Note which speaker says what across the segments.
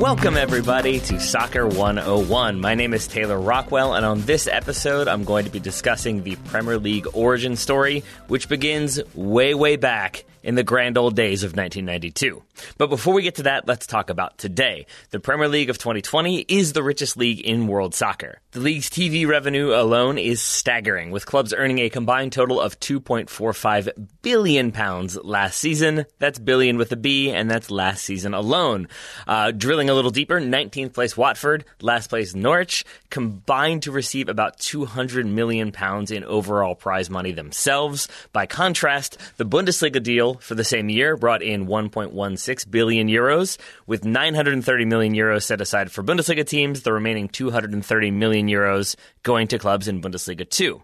Speaker 1: Welcome, everybody, to Soccer 101. My name is Taylor Rockwell, and on this episode, I'm going to be discussing the Premier League origin story, which begins way, way back in the grand old days of 1992. But before we get to that, let's talk about today. The Premier League of 2020 is the richest league in world soccer. The league's TV revenue alone is staggering, with clubs earning a combined total of 2.45 billion pounds last season. That's billion with a B, and that's last season alone. Uh, drilling a little deeper, 19th place Watford, last place Norwich, combined to receive about 200 million pounds in overall prize money themselves. By contrast, the Bundesliga deal for the same year brought in 1.16 billion euros, with 930 million euros set aside for Bundesliga teams, the remaining 230 million euros going to clubs in Bundesliga 2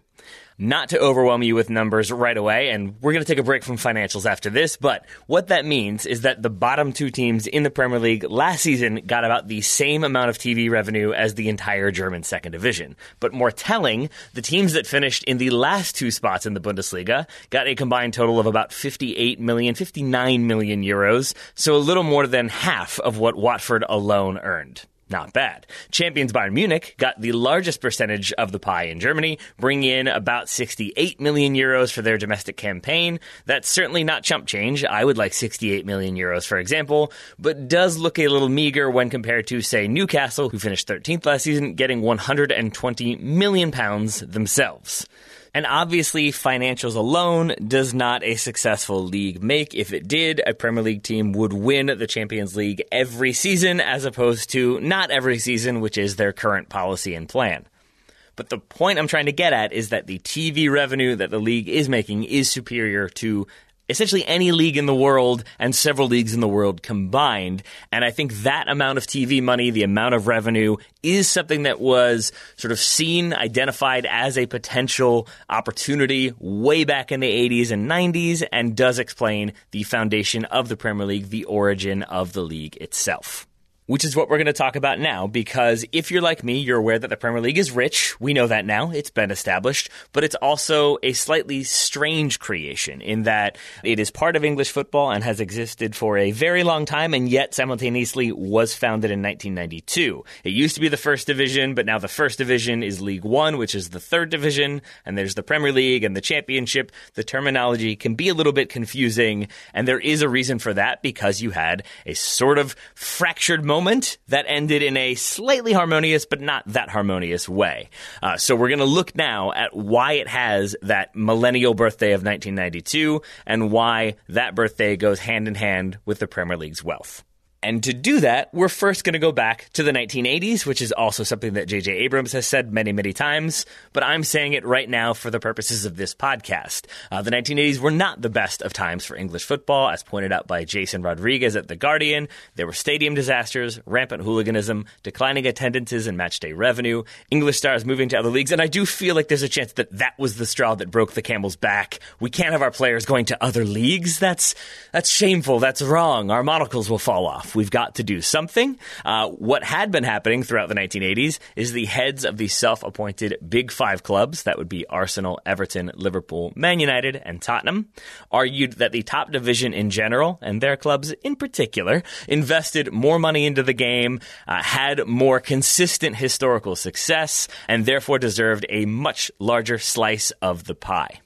Speaker 1: not to overwhelm you with numbers right away, and we're going to take a break from financials after this, but what that means is that the bottom two teams in the Premier League last season got about the same amount of TV revenue as the entire German second division. But more telling, the teams that finished in the last two spots in the Bundesliga got a combined total of about 58 million, 59 million euros, so a little more than half of what Watford alone earned. Not bad. Champions Bayern Munich got the largest percentage of the pie in Germany, bringing in about 68 million euros for their domestic campaign. That's certainly not chump change. I would like 68 million euros, for example, but does look a little meager when compared to, say, Newcastle, who finished 13th last season, getting 120 million pounds themselves. And obviously, financials alone does not a successful league make. If it did, a Premier League team would win the Champions League every season as opposed to not every season, which is their current policy and plan. But the point I'm trying to get at is that the TV revenue that the league is making is superior to essentially any league in the world and several leagues in the world combined. And I think that amount of TV money, the amount of revenue, is something that was sort of seen, identified as a potential opportunity way back in the 80s and 90s, and does explain the foundation of the Premier League, the origin of the league itself which is what we're going to talk about now. Because if you're like me, you're aware that the Premier League is rich. We know that now. It's been established. But it's also a slightly strange creation in that it is part of English football and has existed for a very long time and yet simultaneously was founded in 1992. It used to be the first division, but now the first division is League One, which is the third division. And there's the Premier League and the Championship. The terminology can be a little bit confusing. And there is a reason for that because you had a sort of fractured moment that ended in a slightly harmonious but not that harmonious way. Uh, so we're going to look now at why it has that millennial birthday of 1992 and why that birthday goes hand in hand with the Premier League's wealth. And to do that, we're first going to go back to the 1980s, which is also something that J.J. Abrams has said many, many times, but I'm saying it right now for the purposes of this podcast. Uh, the 1980s were not the best of times for English football, as pointed out by Jason Rodriguez at The Guardian. There were stadium disasters, rampant hooliganism, declining attendances and matchday revenue, English stars moving to other leagues, and I do feel like there's a chance that that was the straw that broke the camel's back. We can't have our players going to other leagues. That's, that's shameful. That's wrong. Our monocles will fall off. We've got to do something. Uh, what had been happening throughout the 1980s is the heads of the self appointed Big Five clubs, that would be Arsenal, Everton, Liverpool, Man United, and Tottenham, argued that the top division in general, and their clubs in particular, invested more money into the game, uh, had more consistent historical success, and therefore deserved a much larger slice of the pie.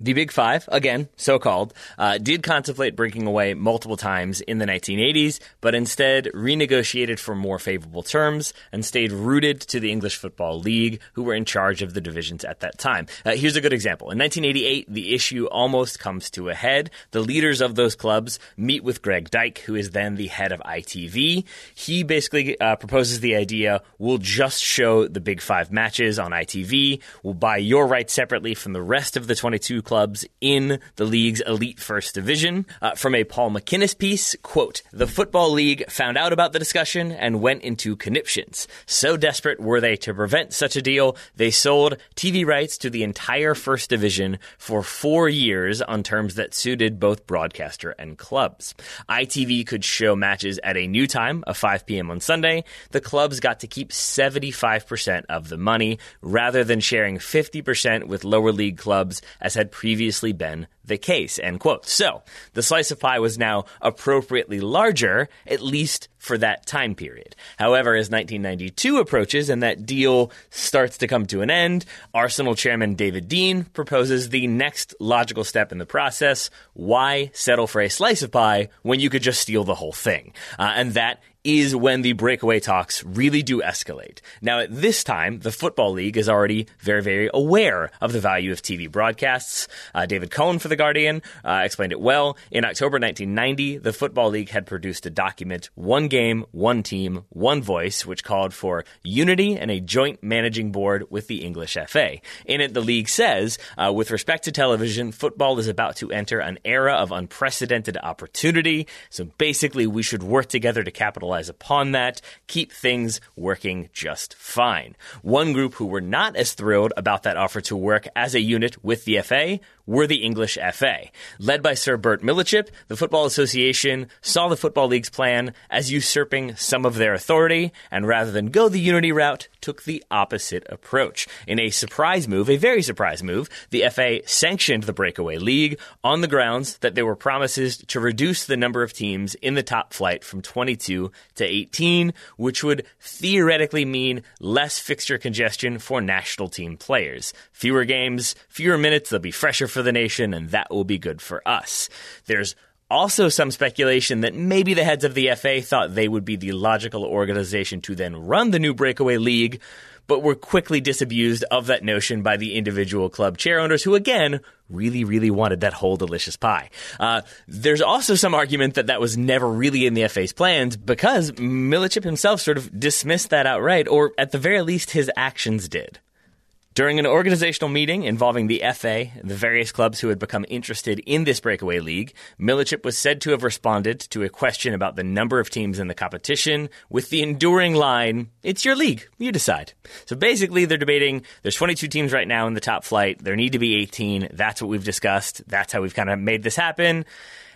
Speaker 1: The Big Five, again, so called, uh, did contemplate breaking away multiple times in the 1980s, but instead renegotiated for more favorable terms and stayed rooted to the English Football League, who were in charge of the divisions at that time. Uh, here's a good example. In 1988, the issue almost comes to a head. The leaders of those clubs meet with Greg Dyke, who is then the head of ITV. He basically uh, proposes the idea we'll just show the Big Five matches on ITV, we'll buy your rights separately from the rest of the 22 clubs in the league's elite first division. Uh, from a Paul MacInnes piece, quote, the Football League found out about the discussion and went into conniptions. So desperate were they to prevent such a deal, they sold TV rights to the entire first division for four years on terms that suited both broadcaster and clubs. ITV could show matches at a new time of 5 p.m. on Sunday. The clubs got to keep 75% of the money rather than sharing 50% with lower league clubs as had previously been the case, end quote. So the slice of pie was now appropriately larger, at least for that time period. However, as 1992 approaches and that deal starts to come to an end, Arsenal chairman David Dein proposes the next logical step in the process. Why settle for a slice of pie when you could just steal the whole thing? Uh, and that is when the breakaway talks really do escalate. Now, at this time, the Football League is already very, very aware of the value of TV broadcasts. Uh, David Conn for The Guardian uh, explained it well. In October 1990, the Football League had produced a document, One Game, One Team, One Voice, which called for unity and a joint managing board with the English FA. In it, the league says, uh, with respect to television, football is about to enter an era of unprecedented opportunity. So basically, we should work together to capitalize capitalize upon that, keep things working just fine. One group who were not as thrilled about that offer to work as a unit with the FA were the English FA. Led by Sir Bert Millichip, the Football Association saw the Football League's plan as usurping some of their authority, and rather than go the unity route, took the opposite approach. In a surprise move, a very surprise move, the FA sanctioned the breakaway league on the grounds that there were promises to reduce the number of teams in the top flight from 22 to 18, which would theoretically mean less fixture congestion for national team players. Fewer games, fewer minutes, they'll be fresher for for the nation, and that will be good for us. There's also some speculation that maybe the heads of the FA thought they would be the logical organization to then run the new breakaway league, but were quickly disabused of that notion by the individual club chair owners who, again, really, really wanted that whole delicious pie. Uh, there's also some argument that that was never really in the FA's plans because Millichip himself sort of dismissed that outright, or at the very least, his actions did. During an organizational meeting involving the FA the various clubs who had become interested in this breakaway league, Millichip was said to have responded to a question about the number of teams in the competition with the enduring line, It's your league, you decide. So basically, they're debating there's 22 teams right now in the top flight, there need to be 18. That's what we've discussed. That's how we've kind of made this happen.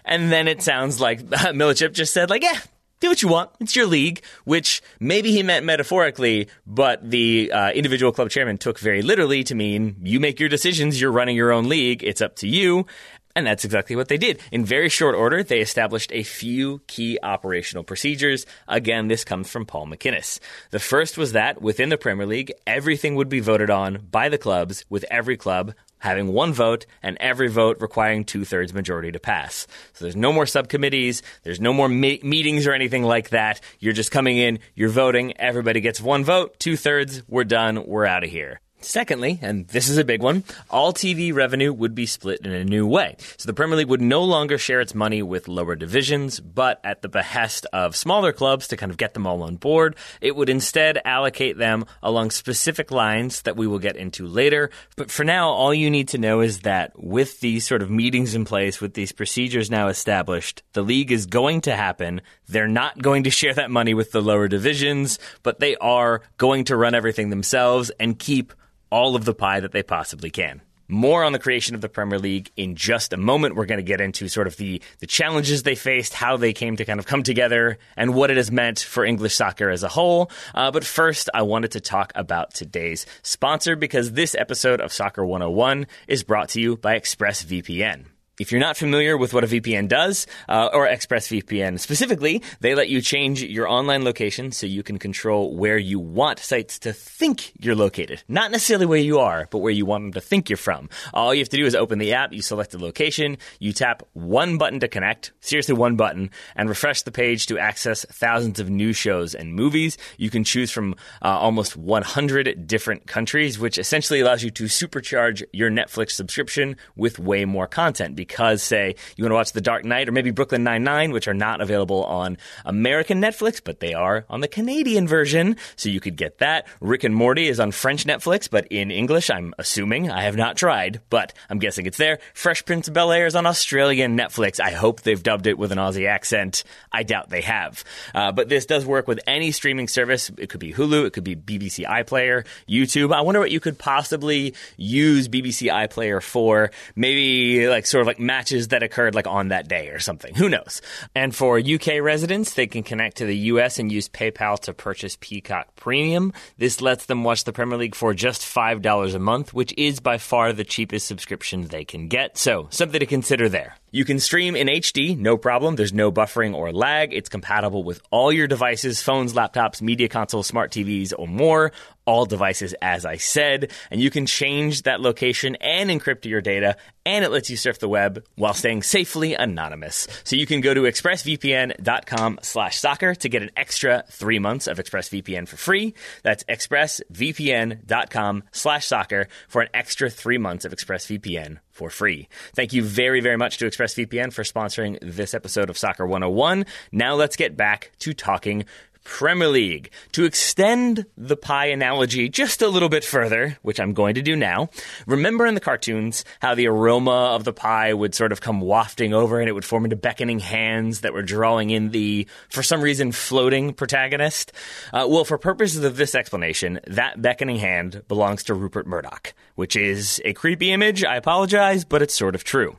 Speaker 1: And then it sounds like Millichip just said, like, yeah, do what you want. It's your league, which maybe he meant metaphorically, but the uh, individual club chairman took very literally to mean you make your decisions, you're running your own league, it's up to you. And that's exactly what they did. In very short order, they established a few key operational procedures. Again, this comes from Paul MacInnes. The first was that within the Premier League, everything would be voted on by the clubs, with every club having one vote and every vote requiring two thirds majority to pass. So there's no more subcommittees, there's no more me- meetings or anything like that. You're just coming in, you're voting, everybody gets one vote, two thirds, we're done, we're out of here. Secondly, and this is a big one, all TV revenue would be split in a new way. So the Premier League would no longer share its money with lower divisions, but at the behest of smaller clubs to kind of get them all on board, it would instead allocate them along specific lines that we will get into later. But for now, all you need to know is that with these sort of meetings in place, with these procedures now established, the league is going to happen. They're not going to share that money with the lower divisions, but they are going to run everything themselves and keep all of the pie that they possibly can. More on the creation of the Premier League in just a moment. We're going to get into sort of the, the challenges they faced, how they came to kind of come together, and what it has meant for English soccer as a whole. Uh, but first, I wanted to talk about today's sponsor because this episode of Soccer 101 is brought to you by ExpressVPN. If you're not familiar with what a VPN does, uh, or ExpressVPN specifically, they let you change your online location so you can control where you want sites to think you're located. Not necessarily where you are, but where you want them to think you're from. All you have to do is open the app, you select the location, you tap one button to connect, seriously one button, and refresh the page to access thousands of new shows and movies. You can choose from uh, almost 100 different countries, which essentially allows you to supercharge your Netflix subscription with way more content because, say, you want to watch The Dark Knight or maybe Brooklyn Nine-Nine, which are not available on American Netflix, but they are on the Canadian version, so you could get that. Rick and Morty is on French Netflix, but in English, I'm assuming. I have not tried, but I'm guessing it's there. Fresh Prince of Bel Air is on Australian Netflix. I hope they've dubbed it with an Aussie accent. I doubt they have. Uh, but this does work with any streaming service. It could be Hulu, it could be BBC iPlayer, YouTube. I wonder what you could possibly use BBC iPlayer for. Maybe like sort of like matches that occurred like on that day or something. Who knows? And for UK residents, they can connect to the US and use PayPal to purchase Peacock Premium. This lets them watch the Premier League for just $5 a month, which is by far the cheapest subscription they can get. So, something to consider there. You can stream in HD, no problem. There's no buffering or lag. It's compatible with all your devices, phones, laptops, media consoles, smart TVs, or more. All devices, as I said. And you can change that location and encrypt your data, and it lets you surf the web while staying safely anonymous. So you can go to expressvpn.com slash soccer to get an extra three months of ExpressVPN for free. That's expressvpn.com slash soccer for an extra three months of ExpressVPN for free. Thank you very, very much to ExpressVPN for sponsoring this episode of Soccer 101. Now let's get back to talking Premier League. To extend the pie analogy just a little bit further, which I'm going to do now, remember in the cartoons how the aroma of the pie would sort of come wafting over and it would form into beckoning hands that were drawing in the, for some reason, floating protagonist? Uh, well, for purposes of this explanation, that beckoning hand belongs to Rupert Murdoch, which is a creepy image. I apologize, but it's sort of true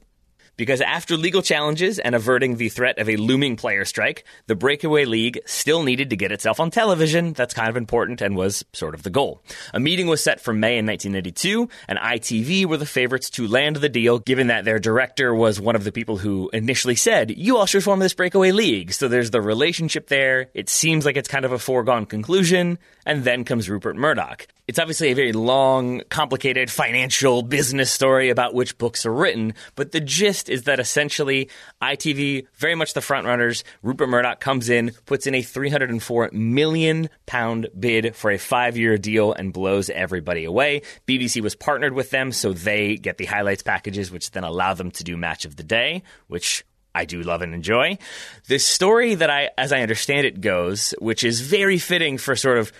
Speaker 1: because after legal challenges and averting the threat of a looming player strike, the Breakaway League still needed to get itself on television. That's kind of important and was sort of the goal. A meeting was set for May in 1992, and ITV were the favorites to land the deal, given that their director was one of the people who initially said, You all should form this Breakaway League. So there's the relationship there. It seems like it's kind of a foregone conclusion, and then comes Rupert Murdoch. It's obviously a very long, complicated financial business story about which books are written, but the gist is that essentially ITV, very much the frontrunners, Rupert Murdoch comes in, puts in a 304 million pound bid for a five year deal and blows everybody away. BBC was partnered with them, so they get the highlights packages, which then allow them to do match of the day, which I do love and enjoy. The story that I, as I understand it, goes, which is very fitting for sort of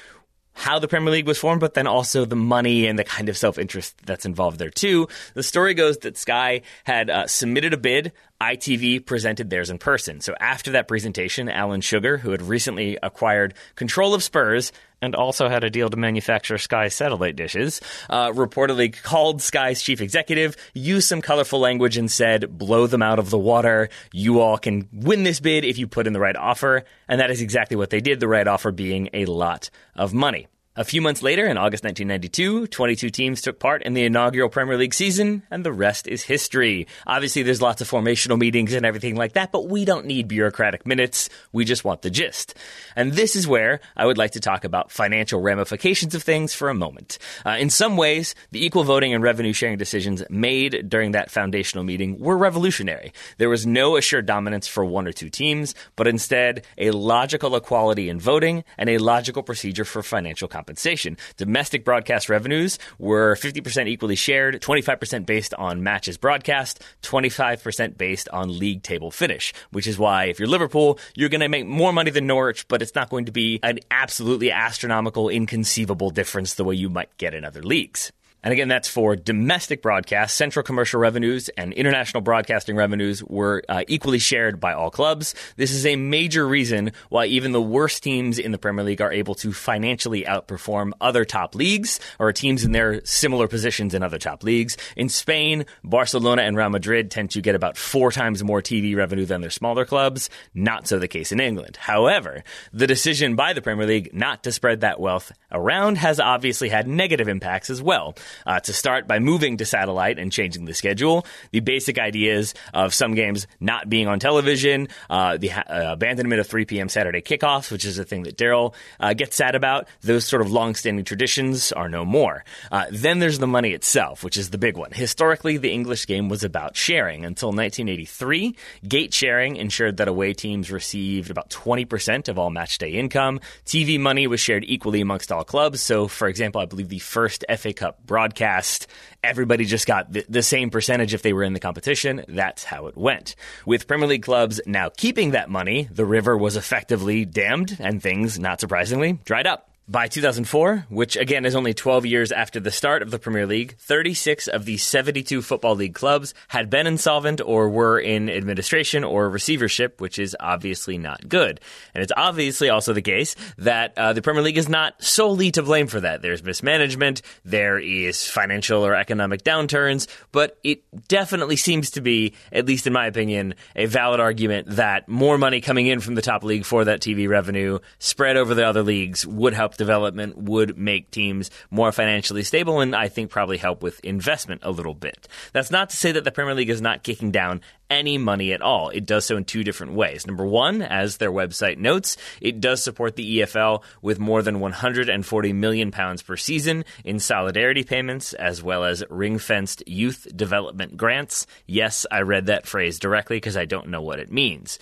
Speaker 1: how the Premier League was formed, but then also the money and the kind of self interest that's involved there too. The story goes that Sky had uh, submitted a bid. ITV presented theirs in person. So after that presentation, Alan Sugar, who had recently acquired control of Spurs and also had a deal to manufacture Sky satellite dishes, uh, reportedly called Sky's chief executive, used some colorful language, and said, "Blow them out of the water. You all can win this bid if you put in the right offer." And that is exactly what they did. The right offer being a lot of money. A few months later, in August 1992, 22 teams took part in the inaugural Premier League season, and the rest is history. Obviously, there's lots of formational meetings and everything like that, but we don't need bureaucratic minutes. We just want the gist. And this is where I would like to talk about financial ramifications of things for a moment. Uh, in some ways, the equal voting and revenue sharing decisions made during that foundational meeting were revolutionary. There was no assured dominance for one or two teams, but instead a logical equality in voting and a logical procedure for financial compensation compensation. Domestic broadcast revenues were 50% equally shared, 25% based on matches broadcast, 25% based on league table finish, which is why if you're Liverpool, you're going to make more money than Norwich, but it's not going to be an absolutely astronomical, inconceivable difference the way you might get in other leagues. And again, that's for domestic broadcast. Central commercial revenues and international broadcasting revenues were uh, equally shared by all clubs. This is a major reason why even the worst teams in the Premier League are able to financially outperform other top leagues or teams in their similar positions in other top leagues. In Spain, Barcelona and Real Madrid tend to get about four times more TV revenue than their smaller clubs. Not so the case in England. However, the decision by the Premier League not to spread that wealth around has obviously had negative impacts as well. Uh, to start by moving to satellite and changing the schedule, the basic ideas of some games not being on television, uh, the ha- uh, abandonment of 3 p.m. Saturday kickoffs, which is a thing that Daryl uh, gets sad about, those sort of long-standing traditions are no more. Uh, then there's the money itself, which is the big one. Historically, the English game was about sharing. Until 1983, gate sharing ensured that away teams received about 20% of all matchday income. TV money was shared equally amongst all clubs. So, for example, I believe the first FA Cup broadcast broadcast. Everybody just got the, the, same percentage if they were in the competition. That's how it went. With Premier League clubs now keeping that money, the river was effectively dammed and things, not surprisingly, dried up. By 2004, which again is only 12 years after the start of the Premier League, 36 of the 72 Football League clubs had been insolvent or were in administration or receivership, which is obviously not good. And it's obviously also the case that uh, the Premier League is not solely to blame for that. There's mismanagement, there is financial or economic downturns, but it definitely seems to be, at least in my opinion, a valid argument that more money coming in from the top league for that TV revenue spread over the other leagues would help development would make teams more financially stable and I think probably help with investment a little bit. That's not to say that the Premier League is not kicking down any money at all. It does so in two different ways. Number one, as their website notes, it does support the EFL with more than 140 million pounds per season in solidarity payments, as well as ring fenced youth development grants. Yes, I read that phrase directly because I don't know what it means.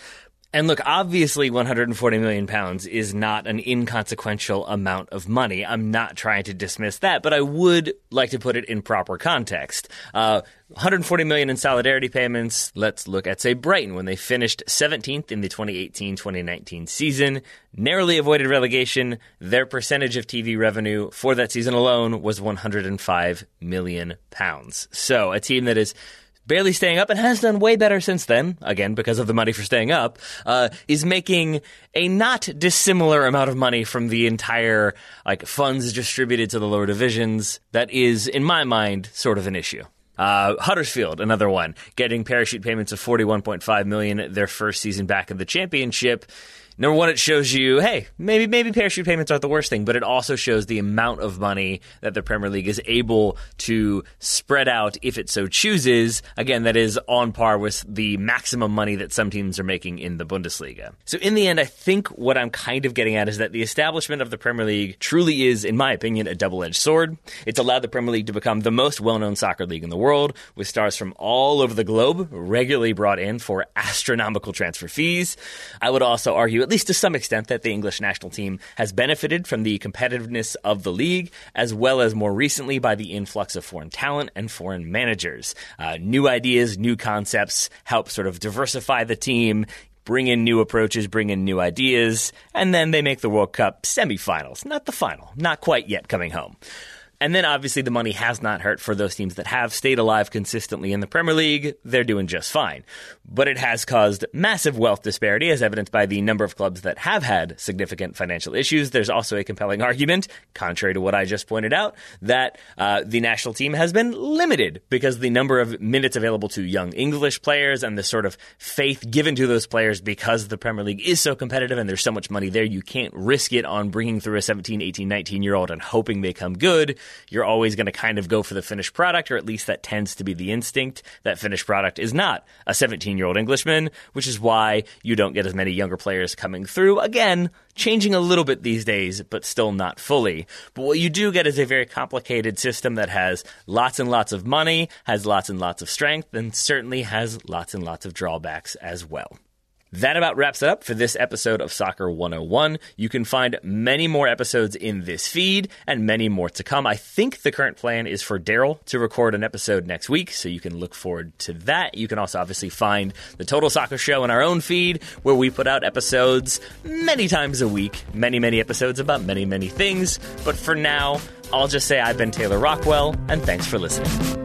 Speaker 1: And look, obviously, 140 million pounds is not an inconsequential amount of money. I'm not trying to dismiss that, but I would like to put it in proper context. Uh, 140 million in solidarity payments. Let's look at, say, Brighton when they finished 17th in the 2018 2019 season, narrowly avoided relegation. Their percentage of TV revenue for that season alone was 105 million pounds. So, a team that is barely staying up and has done way better since then, again, because of the money for staying up, uh, is making a not dissimilar amount of money from the entire, like, funds distributed to the lower divisions. That is, in my mind, sort of an issue. Uh, Huddersfield, another one, getting parachute payments of 41.5 million their first season back in the championship number one, it shows you, hey, maybe maybe parachute payments aren't the worst thing, but it also shows the amount of money that the Premier League is able to spread out if it so chooses. Again, that is on par with the maximum money that some teams are making in the Bundesliga. So in the end, I think what I'm kind of getting at is that the establishment of the Premier League truly is, in my opinion, a double-edged sword. It's allowed the Premier League to become the most well-known soccer league in the world, with stars from all over the globe regularly brought in for astronomical transfer fees. I would also argue, at least to some extent, that the English national team has benefited from the competitiveness of the league, as well as more recently by the influx of foreign talent and foreign managers. Uh, new ideas, new concepts help sort of diversify the team, bring in new approaches, bring in new ideas, and then they make the World Cup semifinals. Not the final, not quite yet coming home. And then obviously the money has not hurt for those teams that have stayed alive consistently in the Premier League. They're doing just fine. But it has caused massive wealth disparity, as evidenced by the number of clubs that have had significant financial issues. There's also a compelling argument, contrary to what I just pointed out, that uh, the national team has been limited because the number of minutes available to young English players and the sort of faith given to those players because the Premier League is so competitive and there's so much money there, you can't risk it on bringing through a 17, 18, 19 year old and hoping they come good you're always going to kind of go for the finished product, or at least that tends to be the instinct. That finished product is not a 17 year old Englishman, which is why you don't get as many younger players coming through. Again, changing a little bit these days, but still not fully. But what you do get is a very complicated system that has lots and lots of money, has lots and lots of strength, and certainly has lots and lots of drawbacks as well. That about wraps it up for this episode of Soccer 101. You can find many more episodes in this feed and many more to come. I think the current plan is for Daryl to record an episode next week, so you can look forward to that. You can also obviously find the Total Soccer Show in our own feed, where we put out episodes many times a week, many, many episodes about many, many things. But for now, I'll just say I've been Taylor Rockwell, and thanks for listening.